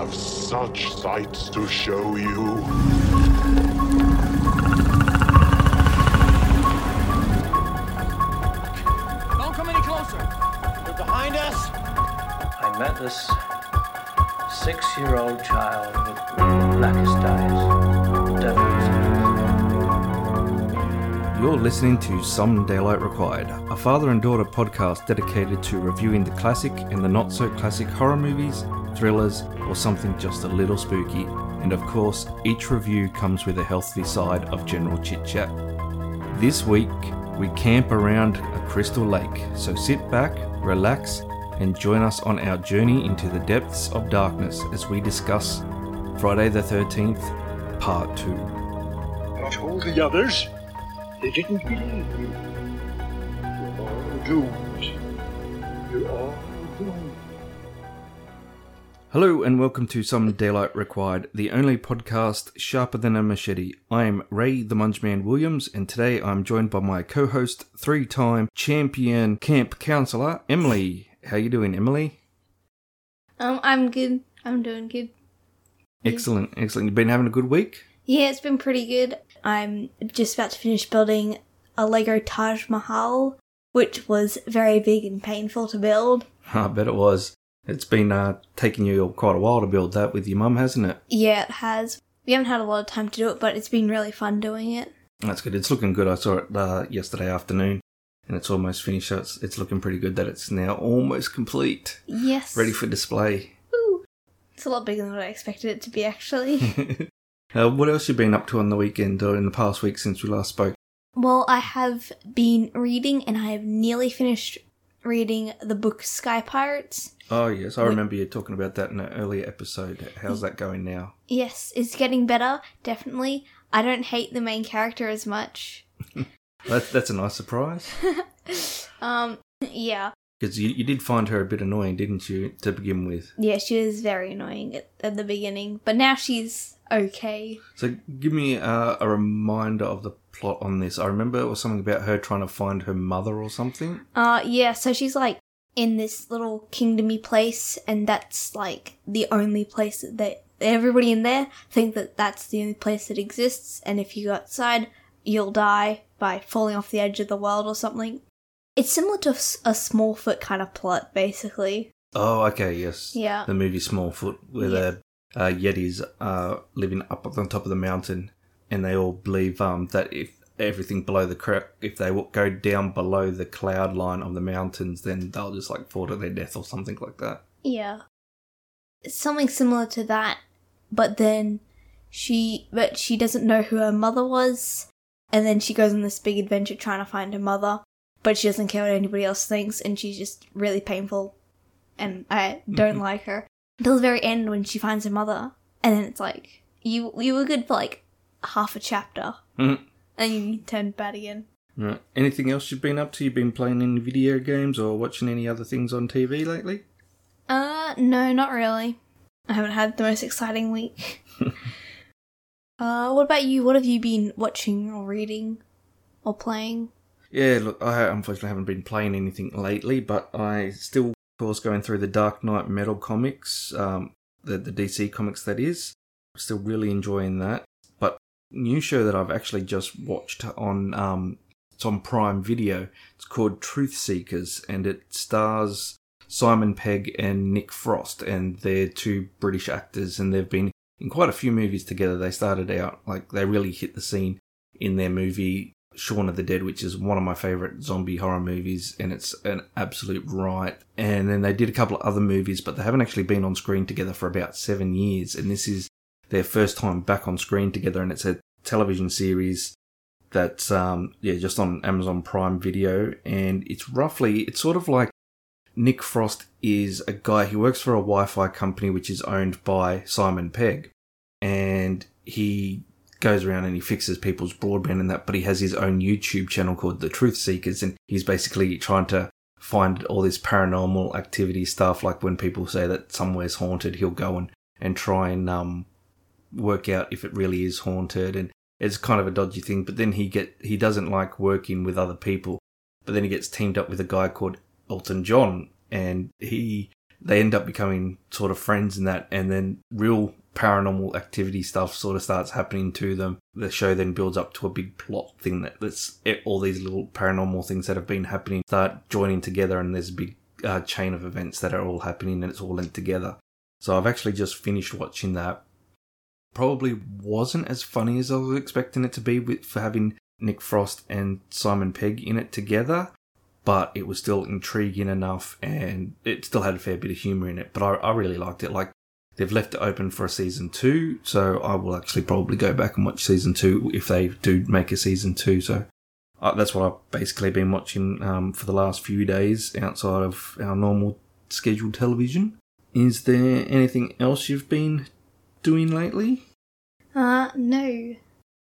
have such sights to show you. Don't come any closer. They're behind us. I met this six year old child with the blackest eyes, devil's eyes. You're listening to Some Daylight Required, a father and daughter podcast dedicated to reviewing the classic and the not so classic horror movies, thrillers, or something just a little spooky. And of course, each review comes with a healthy side of general chit chat. This week, we camp around a crystal lake, so sit back, relax, and join us on our journey into the depths of darkness as we discuss Friday the 13th, Part 2. I told the others. They didn't believe me. You're all doomed. You're all doomed. Hello and welcome to Some Daylight Required, the only podcast sharper than a machete. I am Ray the Munchman Williams, and today I'm joined by my co-host, three-time champion camp counselor, Emily. How you doing, Emily? Um, I'm good. I'm doing good. Excellent, excellent. You've been having a good week? Yeah, it's been pretty good. I'm just about to finish building a Lego Taj Mahal, which was very big and painful to build. I bet it was. It's been uh, taking you quite a while to build that with your mum, hasn't it? Yeah, it has. We haven't had a lot of time to do it, but it's been really fun doing it. That's good. It's looking good. I saw it uh, yesterday afternoon, and it's almost finished. So it's, it's looking pretty good that it's now almost complete, Yes. ready for display. Woo. It's a lot bigger than what I expected it to be, actually. Uh, what else have you been up to on the weekend or in the past week since we last spoke? well, I have been reading, and I have nearly finished reading the book Sky Pirates. Oh yes, I remember you talking about that in an earlier episode. How's that going now? Yes, it's getting better, definitely. I don't hate the main character as much. That, that's a nice surprise Um, yeah. Because you, you did find her a bit annoying, didn't you, to begin with? Yeah, she was very annoying at, at the beginning, but now she's okay. So give me uh, a reminder of the plot on this. I remember it was something about her trying to find her mother or something. Uh, yeah, so she's like in this little kingdomy place, and that's like the only place that everybody in there think that that's the only place that exists, and if you go outside, you'll die by falling off the edge of the world or something. It's similar to a Smallfoot kind of plot, basically. Oh, okay, yes. Yeah. The movie Smallfoot, where the uh, Yetis are living up on top of the mountain, and they all believe um, that if everything below the cra- if they go down below the cloud line of the mountains, then they'll just like fall to their death or something like that. Yeah. Something similar to that, but then she but she doesn't know who her mother was, and then she goes on this big adventure trying to find her mother, but she doesn't care what anybody else thinks, and she's just really painful, and I don't like her until the very end when she finds her mother, and then it's like you you were good for like half a chapter, Mhm. and you turned bad again. Right. Anything else you've been up to? You've been playing any video games or watching any other things on TV lately? Uh, no, not really. I haven't had the most exciting week. uh, what about you? What have you been watching or reading or playing? Yeah, look, I unfortunately haven't been playing anything lately, but I still, of course, going through the Dark Knight Metal comics, um, the the DC comics that is. Still really enjoying that. But new show that I've actually just watched on um, it's on Prime Video. It's called Truth Seekers, and it stars Simon Pegg and Nick Frost, and they're two British actors, and they've been in quite a few movies together. They started out like they really hit the scene in their movie Shaun of the Dead, which is one of my favorite zombie horror movies, and it's an absolute riot. And then they did a couple of other movies, but they haven't actually been on screen together for about seven years. And this is their first time back on screen together, and it's a television series that's um yeah just on Amazon Prime Video, and it's roughly it's sort of like Nick Frost is a guy who works for a Wi-Fi company which is owned by Simon Pegg, and he goes around and he fixes people's broadband and that, but he has his own YouTube channel called The Truth Seekers, and he's basically trying to find all this paranormal activity stuff. Like when people say that somewhere's haunted, he'll go and, and try and um, work out if it really is haunted, and it's kind of a dodgy thing. But then he get he doesn't like working with other people, but then he gets teamed up with a guy called Elton John, and he they end up becoming sort of friends in that, and then real paranormal activity stuff sort of starts happening to them. The show then builds up to a big plot thing that that's it, all these little paranormal things that have been happening start joining together, and there's a big uh, chain of events that are all happening, and it's all linked together. So I've actually just finished watching that. Probably wasn't as funny as I was expecting it to be with, for having Nick Frost and Simon Pegg in it together, but it was still intriguing enough and it still had a fair bit of humour in it. But I, I really liked it. Like, they've left it open for a season two, so I will actually probably go back and watch season two if they do make a season two. So uh, that's what I've basically been watching um, for the last few days outside of our normal scheduled television. Is there anything else you've been doing lately? Uh, no.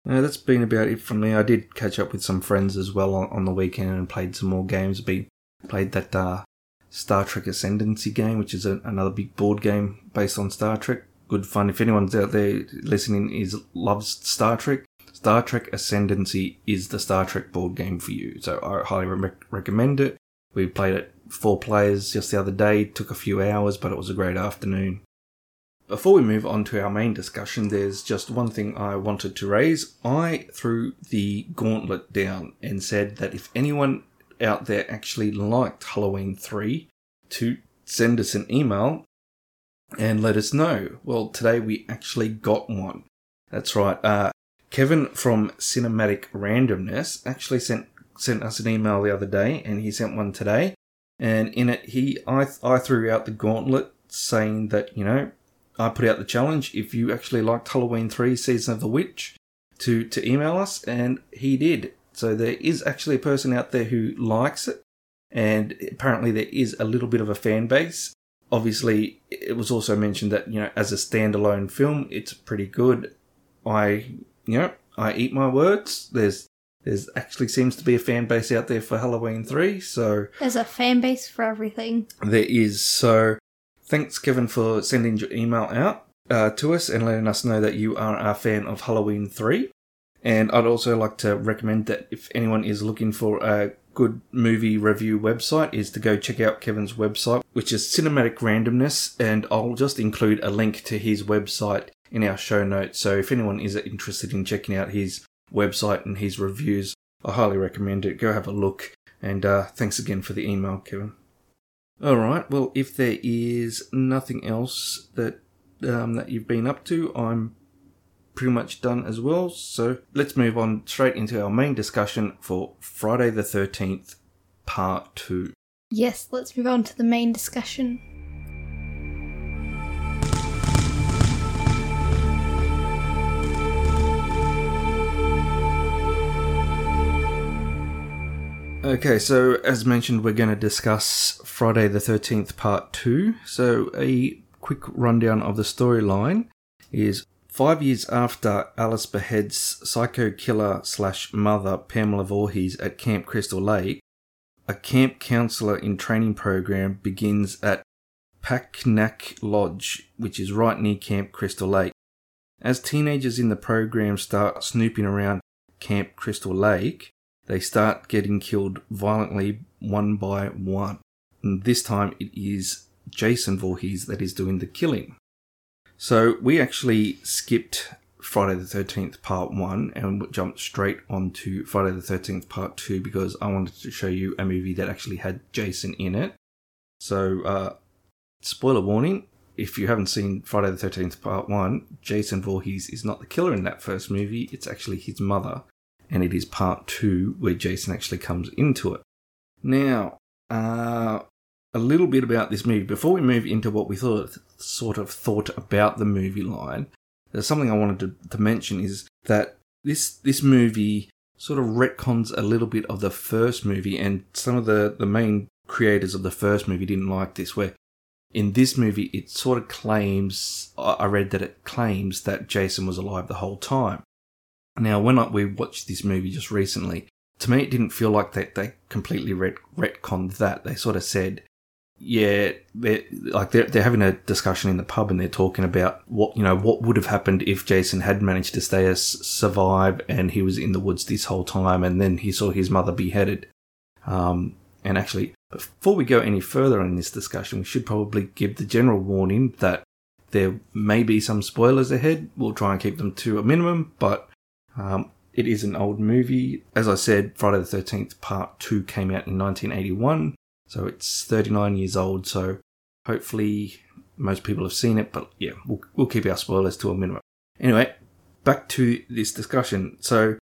Uh, that's been about it from me. I did catch up with some friends as well on, on the weekend and played some more games. Be played that uh, Star Trek Ascendancy game, which is a, another big board game based on Star Trek. Good fun. If anyone's out there listening is loves Star Trek, Star Trek Ascendancy is the Star Trek board game for you. So I highly re- recommend it. We played it four players just the other day. Took a few hours, but it was a great afternoon. Before we move on to our main discussion, there's just one thing I wanted to raise. I threw the gauntlet down and said that if anyone out there actually liked Halloween 3, to send us an email and let us know. Well, today we actually got one. That's right. Uh, Kevin from Cinematic Randomness actually sent sent us an email the other day, and he sent one today. And in it, he I I threw out the gauntlet saying that you know I put out the challenge if you actually liked Halloween 3 Season of the Witch to, to email us, and he did. So there is actually a person out there who likes it, and apparently there is a little bit of a fan base. Obviously, it was also mentioned that, you know, as a standalone film, it's pretty good. I, you know, I eat my words. There's there's actually seems to be a fan base out there for Halloween 3, so There's a fan base for everything. there is. So thanks, Kevin, for sending your email out uh, to us and letting us know that you are a fan of Halloween 3. And I'd also like to recommend that if anyone is looking for a good movie review website is to go check out Kevin's website, which is Cinematic Randomness, and I'll just include a link to his website in our show notes. So if anyone is interested in checking out his website and his reviews, I highly recommend it. Go have a look. And uh, thanks again for the email, Kevin. All right. Well, if there is nothing else that um, that you've been up to, I'm pretty much done as well. So let's move on straight into our main discussion for Friday the 13th, part two. Yes, let's move on to the main discussion. Okay, so as mentioned, we're going to discuss Friday the 13th, part two. So, a quick rundown of the storyline is five years after Alice beheads psycho killer slash mother Pamela Voorhees at Camp Crystal Lake, a camp counselor in training program begins at Packanack Lodge, which is right near Camp Crystal Lake. As teenagers in the program start snooping around Camp Crystal Lake, they start getting killed violently one by one. And this time it is Jason Voorhees that is doing the killing. So we actually skipped Friday the 13th part 1 and jumped straight onto Friday the 13th part 2 because I wanted to show you a movie that actually had Jason in it. So, uh, spoiler warning if you haven't seen Friday the 13th part 1, Jason Voorhees is not the killer in that first movie, it's actually his mother. And it is part 2 where Jason actually comes into it. Now, uh, a little bit about this movie before we move into what we thought sort of thought about the movie line. There's something i wanted to, to mention is that this this movie sort of retcons a little bit of the first movie and some of the the main creators of the first movie didn't like this where in this movie it sort of claims i read that it claims that jason was alive the whole time. Now when I, we watched this movie just recently to me it didn't feel like that they completely ret- retconned that. They sort of said yeah, they're, like they're, they're having a discussion in the pub and they're talking about what, you know, what would have happened if Jason had managed to stay as survive and he was in the woods this whole time and then he saw his mother beheaded. Um, and actually, Before we go any further in this discussion, we should probably give the general warning that there may be some spoilers ahead. We'll try and keep them to a minimum, but um, it is an old movie. As I said, Friday the 13th Part 2 came out in 1981, so it's 39 years old, so hopefully most people have seen it, but yeah, we'll, we'll keep our spoilers to a minimum. Anyway, back to this discussion. So,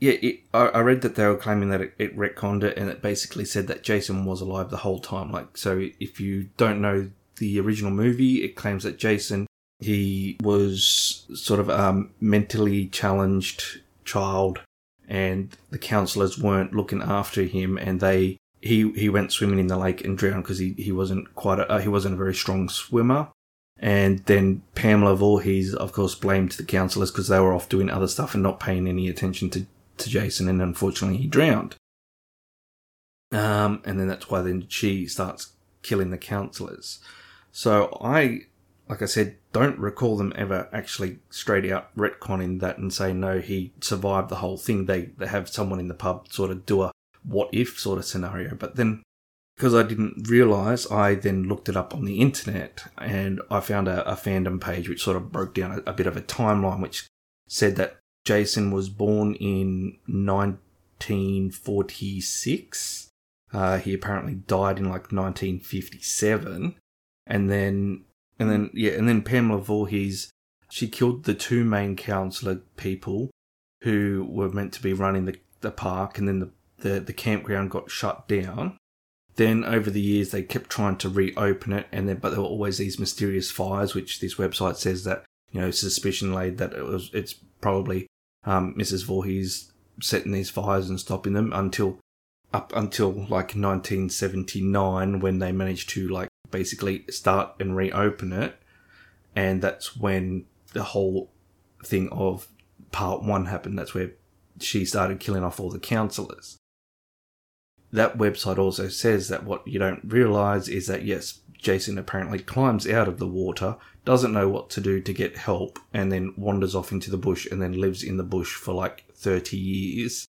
yeah, it, I, I read that they were claiming that it, it retconned it and it basically said that Jason was alive the whole time. Like, so if you don't know the original movie, it claims that Jason, he was sort of a mentally challenged child and the counselors weren't looking after him and they he he went swimming in the lake and drowned because he, he wasn't quite a, he wasn't a very strong swimmer. And then Pamela Voorhees of course blamed the counselors because they were off doing other stuff and not paying any attention to to Jason and unfortunately he drowned. Um and then that's why then she starts killing the counselors so I like I said, don't recall them ever actually straight out retconning that and say no, he survived the whole thing. They they have someone in the pub sort of do a what if sort of scenario. But then because I didn't realize, I then looked it up on the internet and I found a, a fandom page which sort of broke down a, a bit of a timeline, which said that Jason was born in 1946. Uh, he apparently died in like 1957 and then and then yeah, and then Pamela Voorhees, she killed the two main counselor people who were meant to be running the, the park, and then the, the, the campground got shut down. Then over the years they kept trying to reopen it, and then but there were always these mysterious fires, which this website says that you know suspicion laid that it was it's probably um, Mrs. Voorhees setting these fires and stopping them until up until like 1979 when they managed to like basically start and reopen it. And that's when the whole thing of part one happened. That's where she started killing off all the counselors. That website also says that what you don't realize is that yes, Jason apparently climbs out of the water, doesn't know what to do to get help, and then wanders off into the bush and then lives in the bush for like 30 years.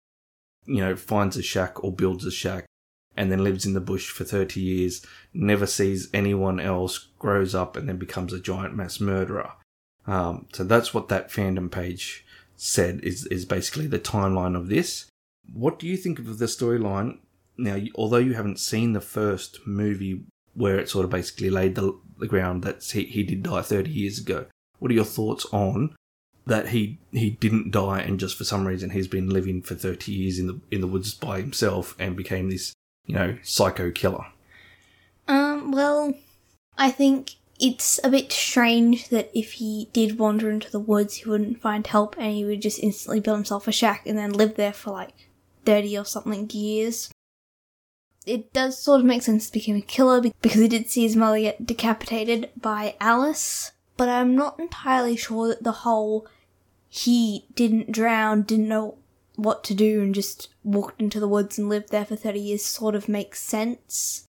You know, finds a shack or builds a shack and then lives in the bush for 30 years, never sees anyone else, grows up, and then becomes a giant mass murderer. Um, so that's what that fandom page said is, is basically the timeline of this. What do you think of the storyline? Now, although you haven't seen the first movie where it sort of basically laid the, the ground that he, he did die 30 years ago, what are your thoughts on that he he didn't die and just for some reason he's been living for 30 years in the in the woods by himself and became this you know, psycho killer? Um, well, I think it's a bit strange that if he did wander into the woods, he wouldn't find help and he would just instantly build himself a shack and then live there for like 30 or something years. It does sort of make sense to become a killer because he did see his mother get decapitated by Alice, but I'm not entirely sure that the whole he didn't drown, didn't know what to do and just walked into the woods and lived there for 30 years sort of makes sense.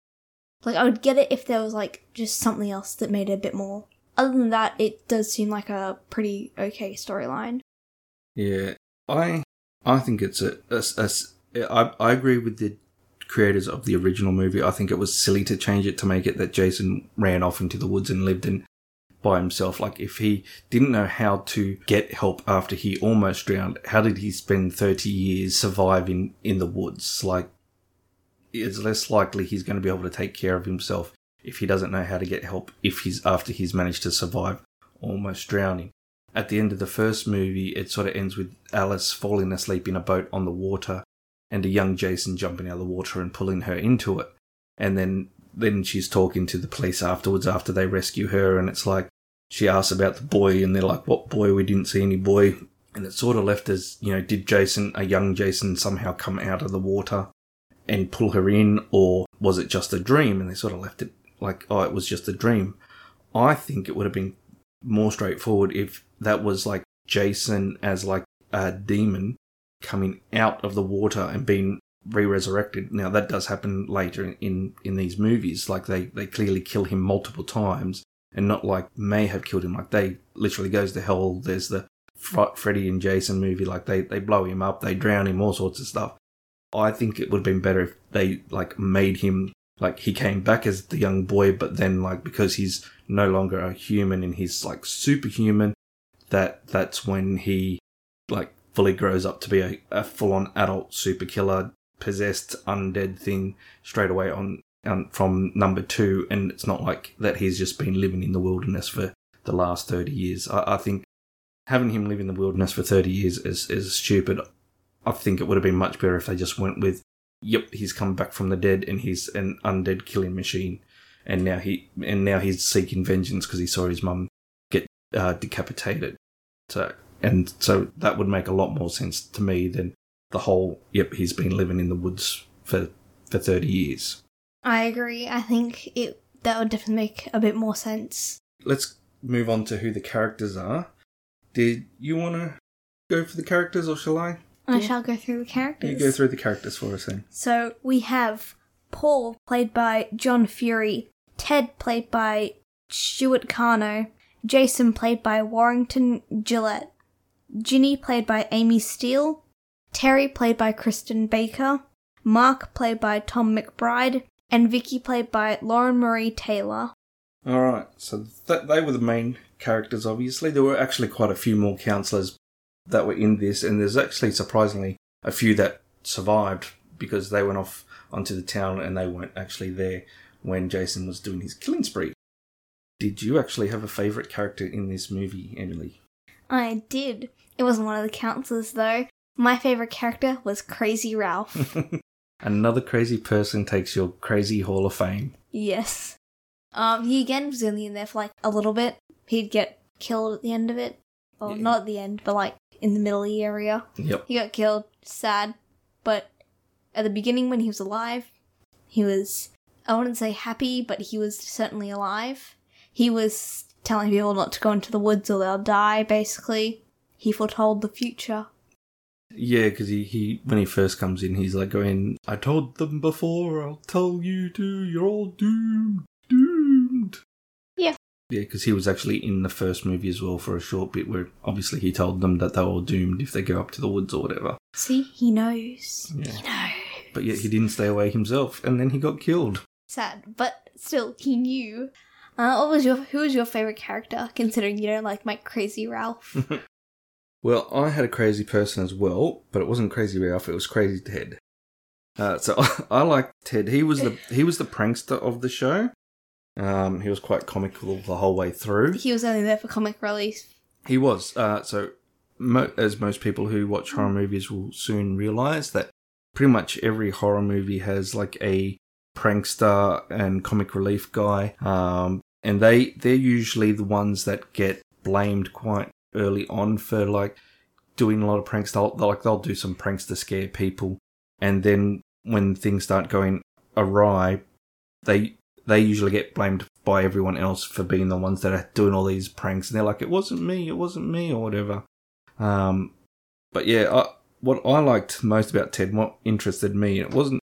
Like, I would get it if there was, like, just something else that made it a bit more. Other than that, it does seem like a pretty okay storyline. Yeah, I I think it's a, a, a I, I agree with the creators of the original movie. I think it was silly to change it to make it that Jason ran off into the woods and lived in by himself. Like if he didn't know how to get help after he almost drowned, how did he spend 30 years surviving in the woods? Like it's less likely he's going to be able to take care of himself if he doesn't know how to get help if he's after he's managed to survive almost drowning. At the end of the first movie, it sort of ends with Alice falling asleep in a boat on the water and a young Jason jumping out of the water and pulling her into it. And then then she's talking to the police afterwards after they rescue her, and it's like she asks about the boy, and they're like, "What boy? We didn't see any boy." And it's sort of left as you know, did Jason, a young Jason, somehow come out of the water and pull her in, or was it just a dream? And they sort of left it like, "Oh, it was just a dream." I think it would have been more straightforward if that was like Jason as like a demon coming out of the water and being re-resurrected. Now that does happen later in in these movies. Like they they clearly kill him multiple times, and not like may have killed him. Like they literally goes to hell. There's the Freddy and Jason movie. Like they they blow him up, they drown him, all sorts of stuff. I think it would have been better if they like made him like he came back as the young boy, but then like because he's no longer a human and he's like superhuman, that that's when he like fully grows up to be a, a full on adult super killer, possessed undead thing straight away on, on from number two. And it's not like that he's just been living in the wilderness for the last thirty years. I, I think having him live in the wilderness for thirty years is is stupid. I think it would have been much better if they just went with, "Yep, he's come back from the dead and he's an undead killing machine." and now he and now he's seeking vengeance because he saw his mum get uh, decapitated. So and so that would make a lot more sense to me than the whole. Yep, he's been living in the woods for for thirty years. I agree. I think it that would definitely make a bit more sense. Let's move on to who the characters are. Did you want to go for the characters, or shall I? I shall go through the characters. You go through the characters for us then. So we have Paul, played by John Furey, Ted, played by Stuart Charno, Jason, played by Warrington Gillette, Ginny, played by Amy Steel, Terry, played by Kirsten Baker, Mark, played by Tom McBride, and Vicky, played by Lauren Marie Taylor. All right, so th- they were the main characters. Obviously, there were actually quite a few more counselors that were in this, and there's actually surprisingly a few that survived because they went off onto the town and they weren't actually there when Jason was doing his killing spree. Did you actually have a favourite character in this movie, Emily? I did. It wasn't one of the counselors, though. My favourite character was Crazy Ralph. Another crazy person takes your crazy Hall of Fame. yes. Um, he again was only in there for like a little bit. He'd get killed at the end of it. Well, Yeah. not at the end, but like in the middle area. Yep. He got killed. Sad. But at the beginning, when he was alive, he was, I wouldn't say happy, but he was certainly alive. He was telling people not to go into the woods or they'll die, basically. He foretold the future. Yeah, because he, he when he first comes in, he's like going, "I told them before. I'll tell you too. You're all doomed, doomed." Yeah. Yeah, because he was actually in the first movie as well for a short bit, where obviously he told them that they were all doomed if they go up to the woods or whatever. See, he knows. Yeah. He knows. But yet he didn't stay away himself, and then he got killed. Sad, but still, he knew. Uh, what was your who was your favorite character? Considering you don't like my crazy Ralph. Well, I had a crazy person as well, but it wasn't Crazy Ralph. It was Crazy Ted. Uh, so I liked Ted. He was the he was the prankster of the show. Um, he was quite comical the whole way through. he was only there for comic relief. He was. Uh, so, mo- as most people who watch horror movies will soon realize, that pretty much every horror movie has like a prankster and comic relief guy, um, and they they're usually the ones that get blamed quite early on for like doing a lot of pranks. They'll, they'll like they'll do some pranks to scare people, and then when things start going awry, they they usually get blamed by everyone else for being the ones that are doing all these pranks, and they're like, "It wasn't me, it wasn't me," or whatever. Um, but yeah, I, what I liked most about Ted, what interested me, it wasn't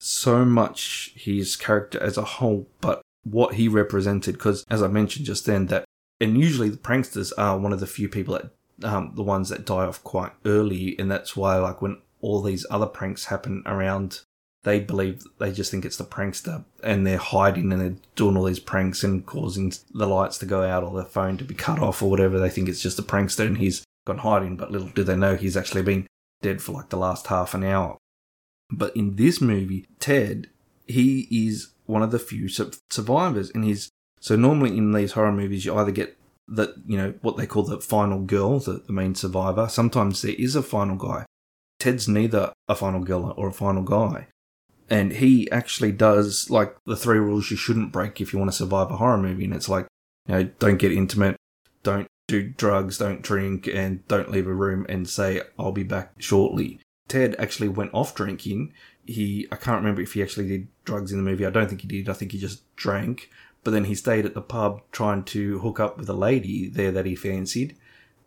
so much his character as a whole, but what he represented. Because as I mentioned just then, that and usually the pranksters are one of the few people that um, the ones that die off quite early, and that's why like when all these other pranks happen around they believe they just think it's the prankster and they're hiding and they're doing all these pranks and causing the lights to go out or the phone to be cut off or whatever. They think it's just the prankster and he's gone hiding, but little do they know he's actually been dead for like the last half an hour. But in this movie, Ted, he is one of the few survivors and he's so normally in these horror movies you either get that you know what they call the final girl, the, the main survivor. Sometimes there is a final guy. Ted's neither a final girl or a final guy. And he actually does like the three rules you shouldn't break if you want to survive a horror movie. And it's like you know don't get intimate don't do drugs don't drink and don't leave a room and say i'll be back shortly. Ted actually went off drinking. He i can't remember if he actually did drugs in the movie. I don't think he did. I think he just drank but then he stayed at the pub trying to hook up with a lady there that he fancied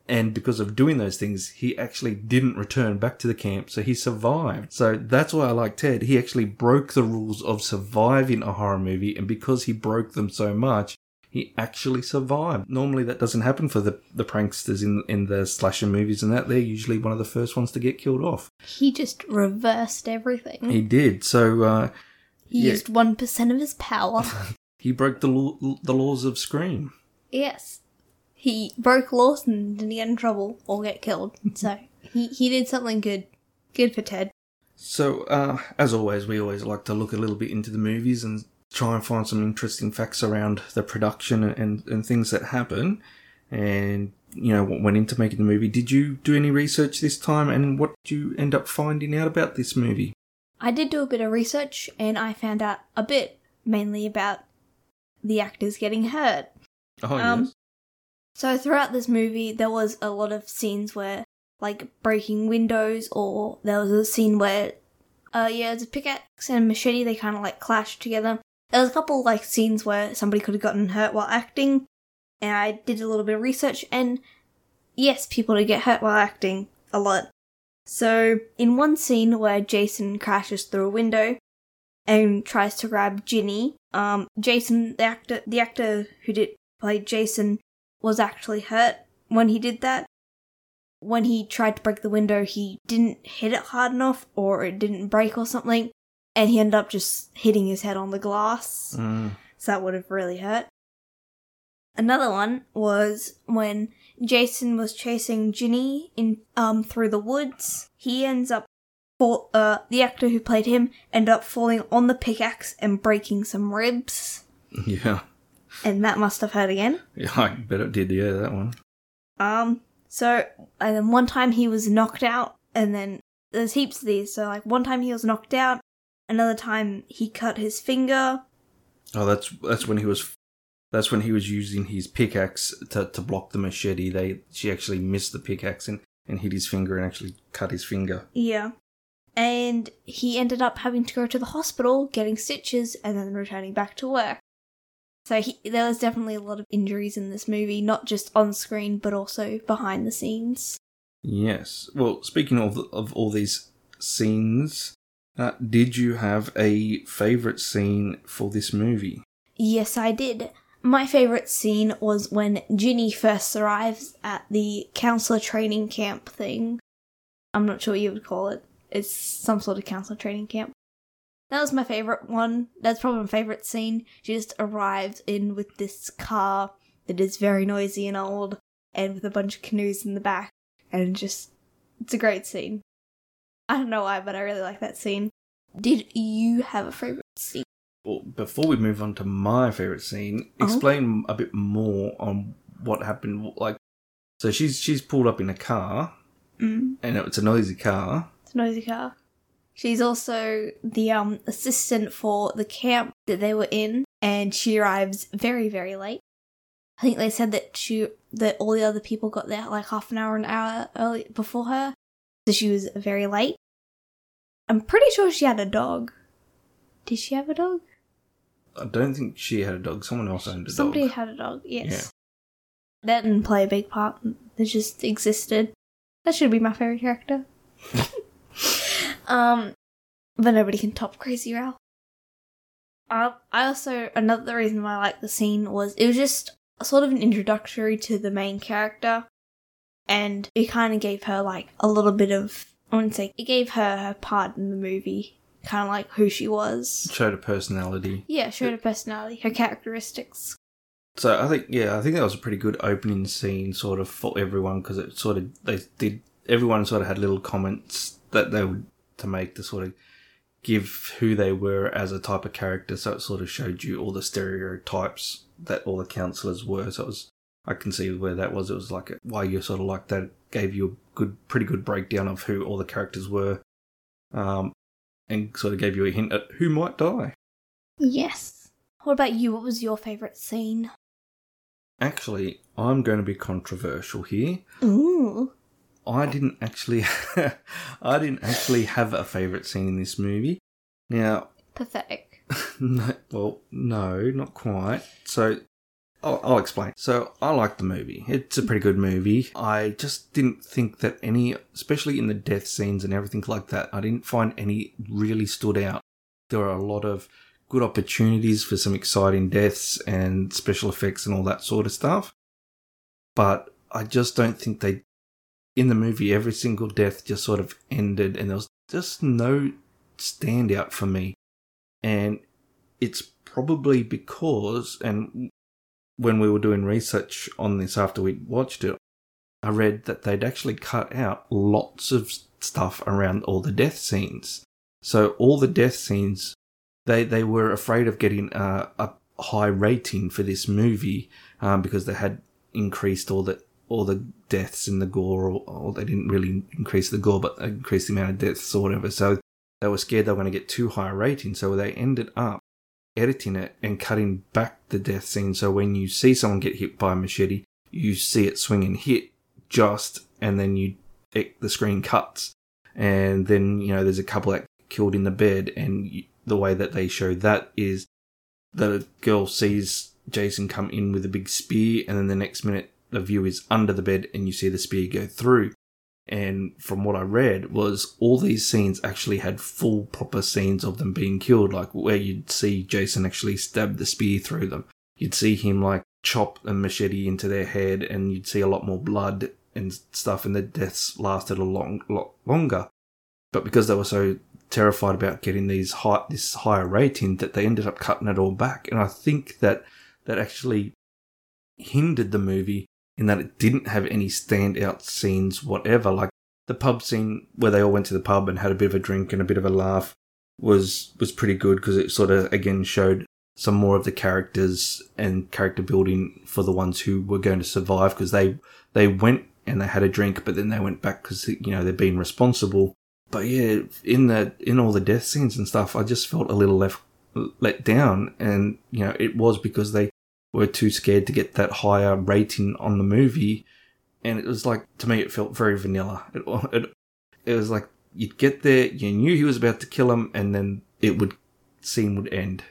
and because of doing those things, he actually didn't return back to the camp, so he survived. So that's why I like Ted. He actually broke the rules of surviving a horror movie, and because he broke them so much, he actually survived. Normally, that doesn't happen for the, the pranksters in in the slasher movies, and that they're usually one of the first ones to get killed off. He just reversed everything. He did. So uh, He Yeah. used 1% of his power. He broke the law, the laws of Scream. yes. He broke laws and didn't get in trouble or get killed. So he, he did something good. Good for Ted. So, uh, as always, we always like to look a little bit into the movies and try and find some interesting facts around the production and, and things that happen. And, you know, what went into making the movie. Did you do any research this time? And what did you end up finding out about this movie? I did do a bit of research and I found out a bit mainly about the actors getting hurt. Oh, Um, yes. So throughout this movie, there was a lot of scenes where, like, breaking windows, or there was a scene where, uh, yeah, it's a pickaxe and machete. They kind of like clashed together. There was a couple like scenes where somebody could have gotten hurt while acting, and I did a little bit of research. And yes, people do get hurt while acting a lot. So in one scene where Jason crashes through a window and tries to grab Ginny, um, Jason, the actor, the actor who did play Jason was actually hurt when he did that. When he tried to break the window, he didn't hit it hard enough, or it didn't break or something, and he ended up just hitting his head on the glass. Mm. So that would have really hurt. Another one was when Jason was chasing Ginny in um through the woods. He ends up fall, uh the actor who played him ended up falling on the pickaxe and breaking some ribs, Yeah. and that must have hurt again. Yeah, I bet it did, yeah, that one. Um, so, and then one time he was knocked out, and then there's heaps of these. So, like, one time he was knocked out, another time he cut his finger. Oh, that's that's when he was that's when he was using his pickaxe to, to block the machete. They she actually missed the pickaxe and, and hit his finger and actually cut his finger. Yeah. And he ended up having to go to the hospital, getting stitches, and then returning back to work. So he, there was definitely a lot of injuries in this movie, not just on screen, but also behind the scenes. Yes. Well, speaking of of all these scenes, uh, did you have a favorite scene for this movie? Yes, I did. My favourite scene was when Ginny first arrives at the counselor training camp thing. I'm not sure what you would call it. It's some sort of counselor training camp. That was my favourite one. That's probably my favourite scene. She just arrives in with this car that is very noisy and old, and with a bunch of canoes in the back, and just. It's a great scene. I don't know why, but I really like that scene. Did you have a favourite scene? Well, before we move on to my favorite scene, Oh. explain a bit more on what happened. Like, so she's she's pulled up in a car, Mm. and it's a noisy car. Car. She's also the um assistant for the camp that they were in, and she arrives very, very late. I think they said that she that all the other people got there like half an hour, an hour early before her, so she was very late. I'm pretty sure she had a dog. Did she have a dog? I don't think she had a dog. Someone else owned a Somebody dog. Somebody had a dog. Yes. That didn't play a big part. It just existed. That should be my favorite character. um, but nobody can top Crazy Ralph. Uh, I also another reason why I like the scene was it was just sort of an introductory to the main character, and it kind of gave her like a little bit of I wouldn't say it gave her her part in the movie, kind of like who she was. Showed a personality. Yeah, showed her personality, her characteristics. So I think yeah, I think that was a pretty good opening scene, sort of for everyone because it sort of they did everyone sort of had little comments that they would to make to sort of give who they were as a type of character. So it sort of showed you all the stereotypes that all the counselors were. So it was I can see where that was. It was like why you sort of like that. Gave you a good, pretty good breakdown of who all the characters were, um, and sort of gave you a hint at who might die. Yes. What about you? What was your favourite scene? Actually, I'm going to be controversial here. Ooh. I didn't actually, I didn't actually have a favorite scene in this movie. Now, Pathetic. no, well, no, not quite. So, I'll, I'll explain. So, I like the movie. It's a pretty good movie. I just didn't think that any, especially in the death scenes and everything like that, I didn't find any really stood out. There are a lot of good opportunities for some exciting deaths and special effects and all that sort of stuff. But I just don't think they, in the movie, every single death just sort of ended and there was just no standout for me. and it's probably because, and when we were doing research on this after we watched it, I read that they'd actually cut out lots of stuff around all the death scenes. So all the death scenes, they they were afraid of getting a, a high rating for this movie um, because they had increased all the all the deaths in the gore, or, or they didn't really increase the gore, but increase the amount of deaths or whatever. So they were scared they were going to get too high a rating, so they ended up editing it and cutting back the death scene. So when you see someone get hit by a machete, you see it swing and hit just, and then you it, the screen cuts, and then you know there's a couple that killed in the bed, and you, the way that they show that is the girl sees Jason come in with a big spear, and then the next minute the view is under the bed and you see the spear go through. And from what I read was all these scenes actually had full proper scenes of them being killed, like where you'd see Jason actually stab the spear through them. You'd see him like chop a machete into their head and you'd see a lot more blood and stuff and the deaths lasted a long lot longer. But because they were so terrified about getting these high this higher rating that they ended up cutting it all back. And I think that that actually hindered the movie in that it didn't have any standout scenes, whatever. Like the pub scene where they all went to the pub and had a bit of a drink and a bit of a laugh was was pretty good because it sort of again showed some more of the characters and character building for the ones who were going to survive because they they went and they had a drink but then they went back because you know they're being responsible but yeah in the in all the death scenes and stuff i just felt a little left let down and you know it was because they were too scared to get that higher rating on the movie. And it was like, to me, it felt very vanilla. It, it, it was like, you'd get there, you knew he was about to kill him, and then it would, scene would end.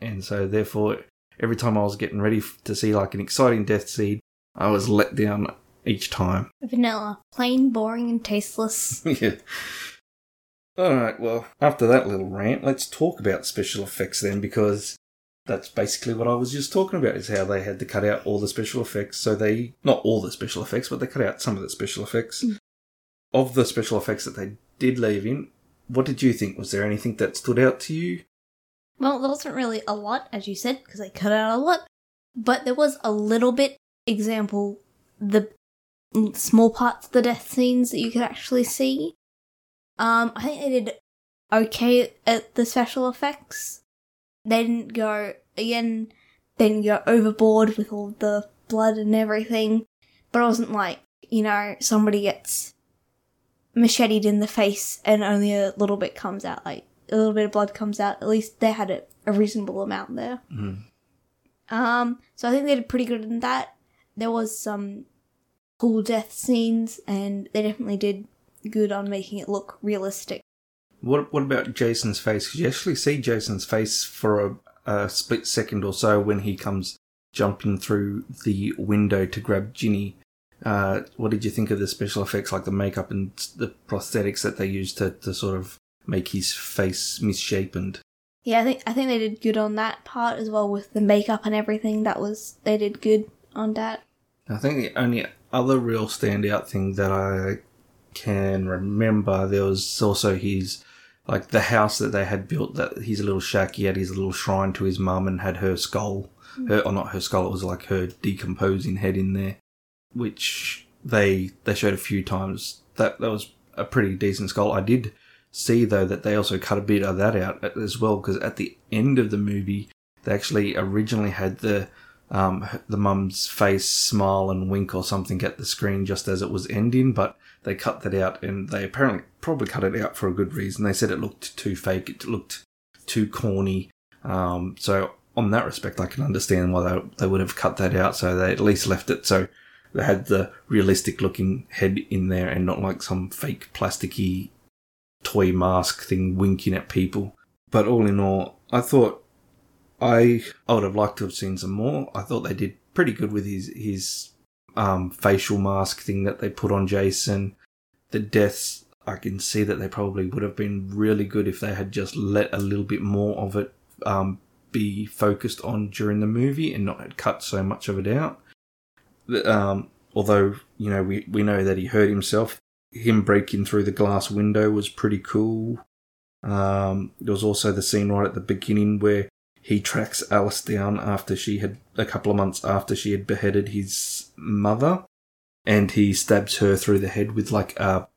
And so therefore, every time I was getting ready to see like an exciting death scene, I was let down each time. Vanilla. Plain, boring, and tasteless. yeah. Alright, well, after that little rant, let's talk about special effects then, because that's basically what I was just talking about is how they had to cut out all the special effects. So they, not all the special effects, but they cut out some of the special effects. Mm. Of the special effects that they did leave in, what did you think? Was there anything that stood out to you? Well, there wasn't really a lot, as you said, because they cut out a lot. But there was a little bit. Example, the small parts of the death scenes that you could actually see. Um, I think they did okay at the special effects. They didn't go again. They didn't go overboard with all the blood and everything, but it wasn't like you know somebody gets macheted in the face and only a little bit comes out, like a little bit of blood comes out. At least they had a, a reasonable amount there. Mm. Um, so I think they did pretty good in that. There was some cool death scenes, and they definitely did good on making it look realistic. What What about Jason's face? Because you actually see Jason's face for a, a split second or so when he comes jumping through the window to grab Ginny. Uh, what did you think of the special effects, like the makeup and the prosthetics that they used to, to sort of make his face misshapen? Yeah, I think I think they did good on that part as well with the makeup and everything. That was they did good on that. I think the only other real standout thing that I can remember there was also his like the house that they had built that his little shack he had his little shrine to his mum and had her skull. Her or not her skull it was like her decomposing head in there which they they showed a few times. That that was a pretty decent skull. I did see though that they also cut a bit of that out as well because at the end of the movie they actually originally had the um, the mum's face smile and wink or something at the screen just as it was ending, but they cut that out and they apparently probably cut it out for a good reason. They said it looked too fake, it looked too corny. Um, so on that respect, I can understand why they, they would have cut that out. So they at least left it so they had the realistic looking head in there and not like some fake plasticky toy mask thing winking at people. But all in all, I thought I I would have liked to have seen some more. I thought they did pretty good with his his um, facial mask thing that they put on Jason. The deaths, I can see that they probably would have been really good if they had just let a little bit more of it um, be focused on during the movie and not had cut so much of it out. Um, although you know we we know that he hurt himself. Him breaking through the glass window was pretty cool. Um, there was also the scene right at the beginning where he tracks Alice down after she had a couple of months after she had beheaded his mother, and he stabs her through the head with like a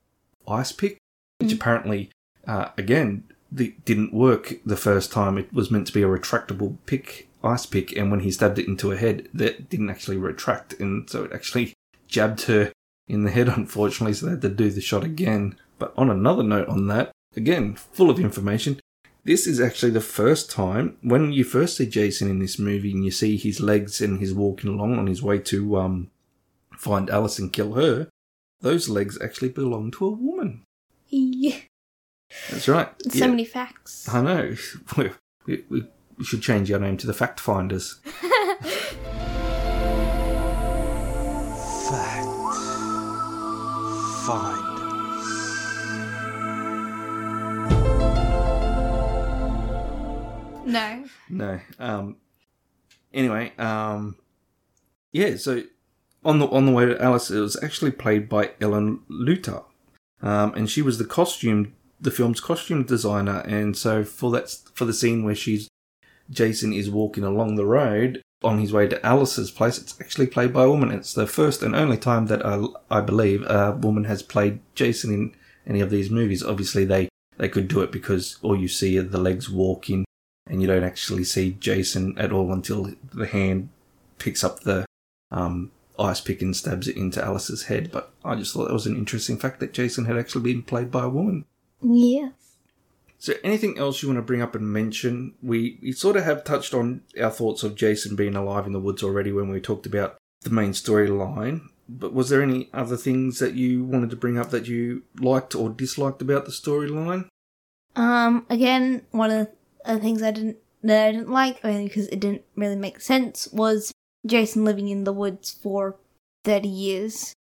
ice pick, which apparently, uh, again, the, didn't work the first time. It was meant to be a retractable pick, ice pick, and when he stabbed it into her head, that didn't actually retract, and so it actually jabbed her in the head, unfortunately, so they had to do the shot again. But on another note on that, again, full of information, this is actually the first time when you first see Jason in this movie and you see his legs and he's walking along on his way to um, find Alice and kill her, those legs actually belong to a woman. Yeah. That's right. So Yeah. many facts. I know. We, we, we should change our name to the Fact Finders. Fact. Finders. No. No. Um. Anyway. Um. Yeah. So on the on the way to Alice, it was actually played by Ellen Lutter, um, and she was the costume, the film's costume designer. And so for that, for the scene where she's Jason is walking along the road on his way to Alice's place, it's actually played by a woman. It's the first and only time that I, I believe a woman has played Jason in any of these movies. Obviously, they they could do it because all you see are the legs walking and you don't actually see Jason at all until the hand picks up the um, ice pick and stabs it into Alice's head. But I just thought that was an interesting fact that Jason had actually been played by a woman. Yes. So, anything else you want to bring up and mention? We, we sort of have touched on our thoughts of Jason being alive in the woods already when we talked about the main storyline. But was there any other things that you wanted to bring up that you liked or disliked about the storyline? Um, again, one of the things I didn't that I didn't like, mainly because it didn't really make sense, was Jason living in the woods for thirty years.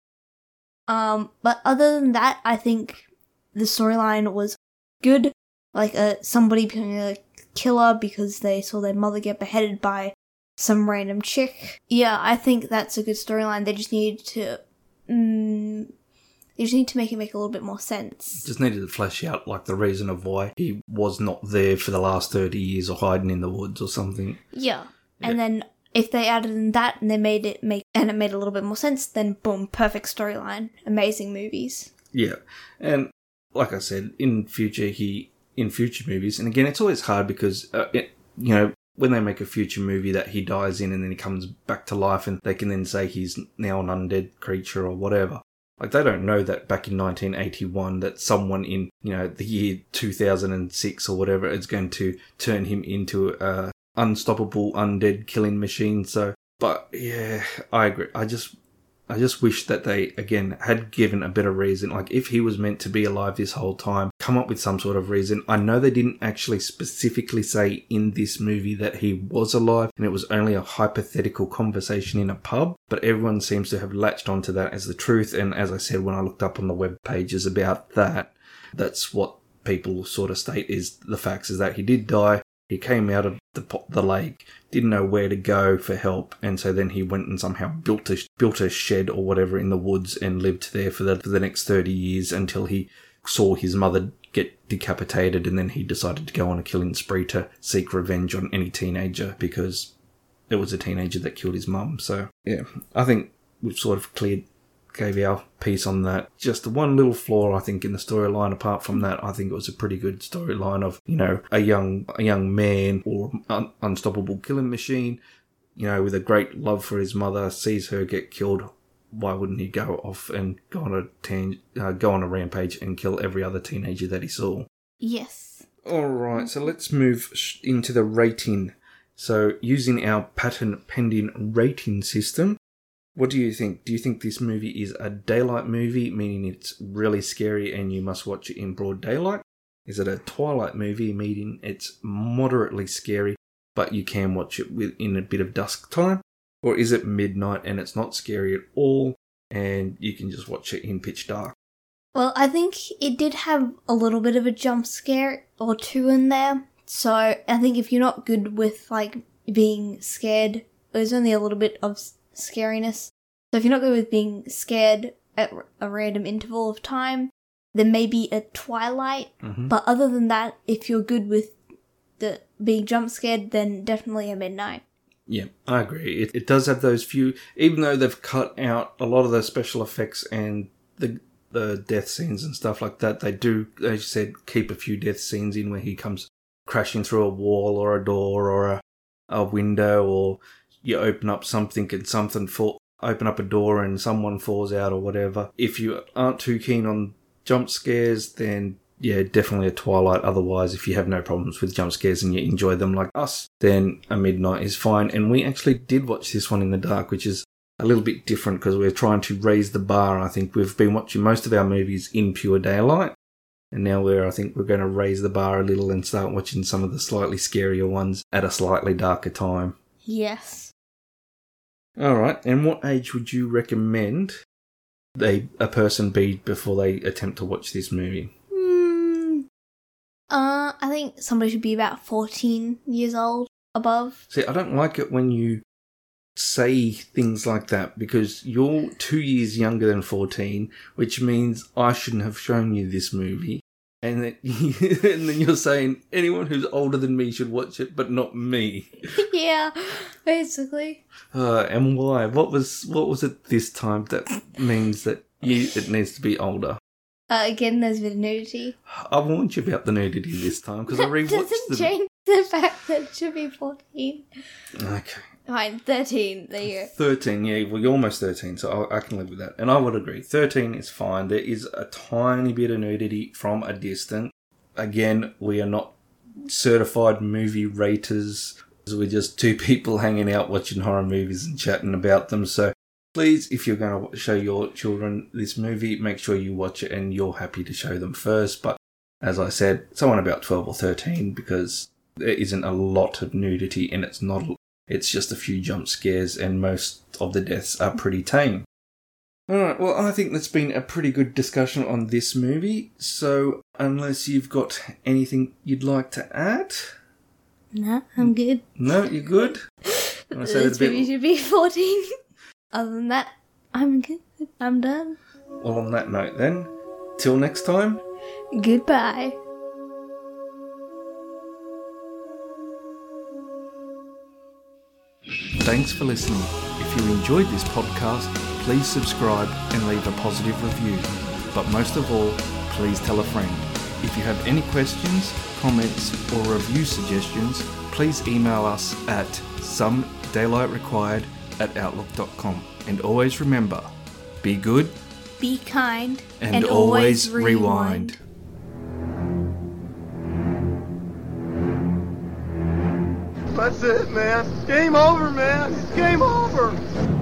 Um, but other than that, I think the storyline was good. Like, uh, somebody becoming a killer because they saw their mother get beheaded by some random chick. Yeah, I think that's a good storyline. They just need to, mm, they just need to make it make a little bit more sense. Just needed to flesh out like the reason of why he was not there for the last thirty years or hiding in the woods or something. Yeah. And then if they added in that and they made it make and it made a little bit more sense, then boom, perfect storyline. Amazing movies. Yeah, and like I said, in future he in future movies, and again, it's always hard because uh, it, you know when they make a future movie that he dies in and then he comes back to life, and they can then say he's now an undead creature or whatever. Like they don't know that back in 1981 that someone in you know the year 2006 or whatever is going to turn him into a unstoppable undead killing machine. So, but yeah, I agree. I just I just wish that they, again, had given a better reason. Like, if he was meant to be alive this whole time, come up with some sort of reason. I know they didn't actually specifically say in this movie that he was alive and it was only a hypothetical conversation in a pub, but everyone seems to have latched onto that as the truth. And as I said, when I looked up on the web pages about that, that's what people sort of state is the facts is that he did die. He came out of the, the lake, didn't know where to go for help, and so then he went and somehow built a built a shed or whatever in the woods and lived there for the for the next thirty years until he saw his mother get decapitated, and then he decided to go on a killing spree to seek revenge on any teenager because it was a teenager that killed his mum. So yeah, I think we've sort of cleared gave our piece on that. Just the one little flaw I think in the storyline. Apart from that, I think it was a pretty good storyline of you know a young a young man or un- unstoppable killing machine, you know, with a great love for his mother, sees her get killed. Why wouldn't he go off and go on a tang- uh, go on a rampage and kill every other teenager that he saw? Yes. All right, so let's move sh- into the rating. So, using our patent pending rating system, what do you think? Do you think this movie is a daylight movie, meaning it's really scary and you must watch it in broad daylight? Is it a twilight movie, meaning it's moderately scary, but you can watch it in a bit of dusk time? Or is it midnight and it's not scary at all and you can just watch it in pitch dark? Well, I think it did have a little bit of a jump scare or two in there. So I think if you're not good with like being scared, there's only a little bit of scariness. So if you're not good with being scared at a random interval of time, then maybe a Twilight. Mhm. But other than that, if you're good with the being jump scared, then definitely a Midnight. Yeah, I agree. It, it does have those few, even though they've cut out a lot of the special effects and the the death scenes and stuff like that. They do, as you said, keep a few death scenes in where he comes crashing through a wall or a door or a, a window, or you open up something and something fall, open up a door and someone falls out or whatever. If you aren't too keen on jump scares, then yeah, definitely a Twilight. Otherwise, if you have no problems with jump scares and you enjoy them like us, then a Midnight is fine. And we actually did watch this one in the dark, which is a little bit different because we're trying to raise the bar. I think we've been watching most of our movies in pure daylight. And now we're, I think we're going to raise the bar a little and start watching some of the slightly scarier ones at a slightly darker time. Yes. All right. And what age would you recommend they a person be before they attempt to watch this movie? Hmm. Uh, I think somebody should be about 14 years old above. See, I don't like it when you say things like that because you're two years younger than 14, which means I shouldn't have shown you this movie. And then, and then you're saying anyone who's older than me should watch it, but not me. yeah, basically. Uh, and why? What was what was it this time that means that you it needs to be older? Uh, again, there's of nudity. I warned you about the nudity this time because I rewatched doesn't the. change the fact that it should be 14. Okay. Fine, 13. There you go. 13, yeah, well, you're almost 13, so I, I can live with that. And I would agree. 13 is fine. There is a tiny bit of nudity from a distance. Again, we are not certified movie raters. We're just two people hanging out watching horror movies and chatting about them. So please, if you're going to show your children this movie, make sure you watch it and you're happy to show them first. But as I said, someone about 12 or 13 because there isn't a lot of nudity and it's not it's just a few jump scares, and most of the deaths are pretty tame. Alright, well, I think that's been a pretty good discussion on this movie. So, unless you've got anything you'd like to add, Nah, I'm good. no, you're good. Wanna say that This a bit- should be 14. Other than that, I'm good. I'm done. Well, on that note, then, till next time. Goodbye. Thanks for listening. If you enjoyed this podcast, please subscribe and leave a positive review. But most of all, please tell a friend. If you have any questions, comments, or review suggestions, please email us at some daylight required at outlook.com. And always remember, be good Be kind. and, always rewind. That's it, man. Game over, man. Game over.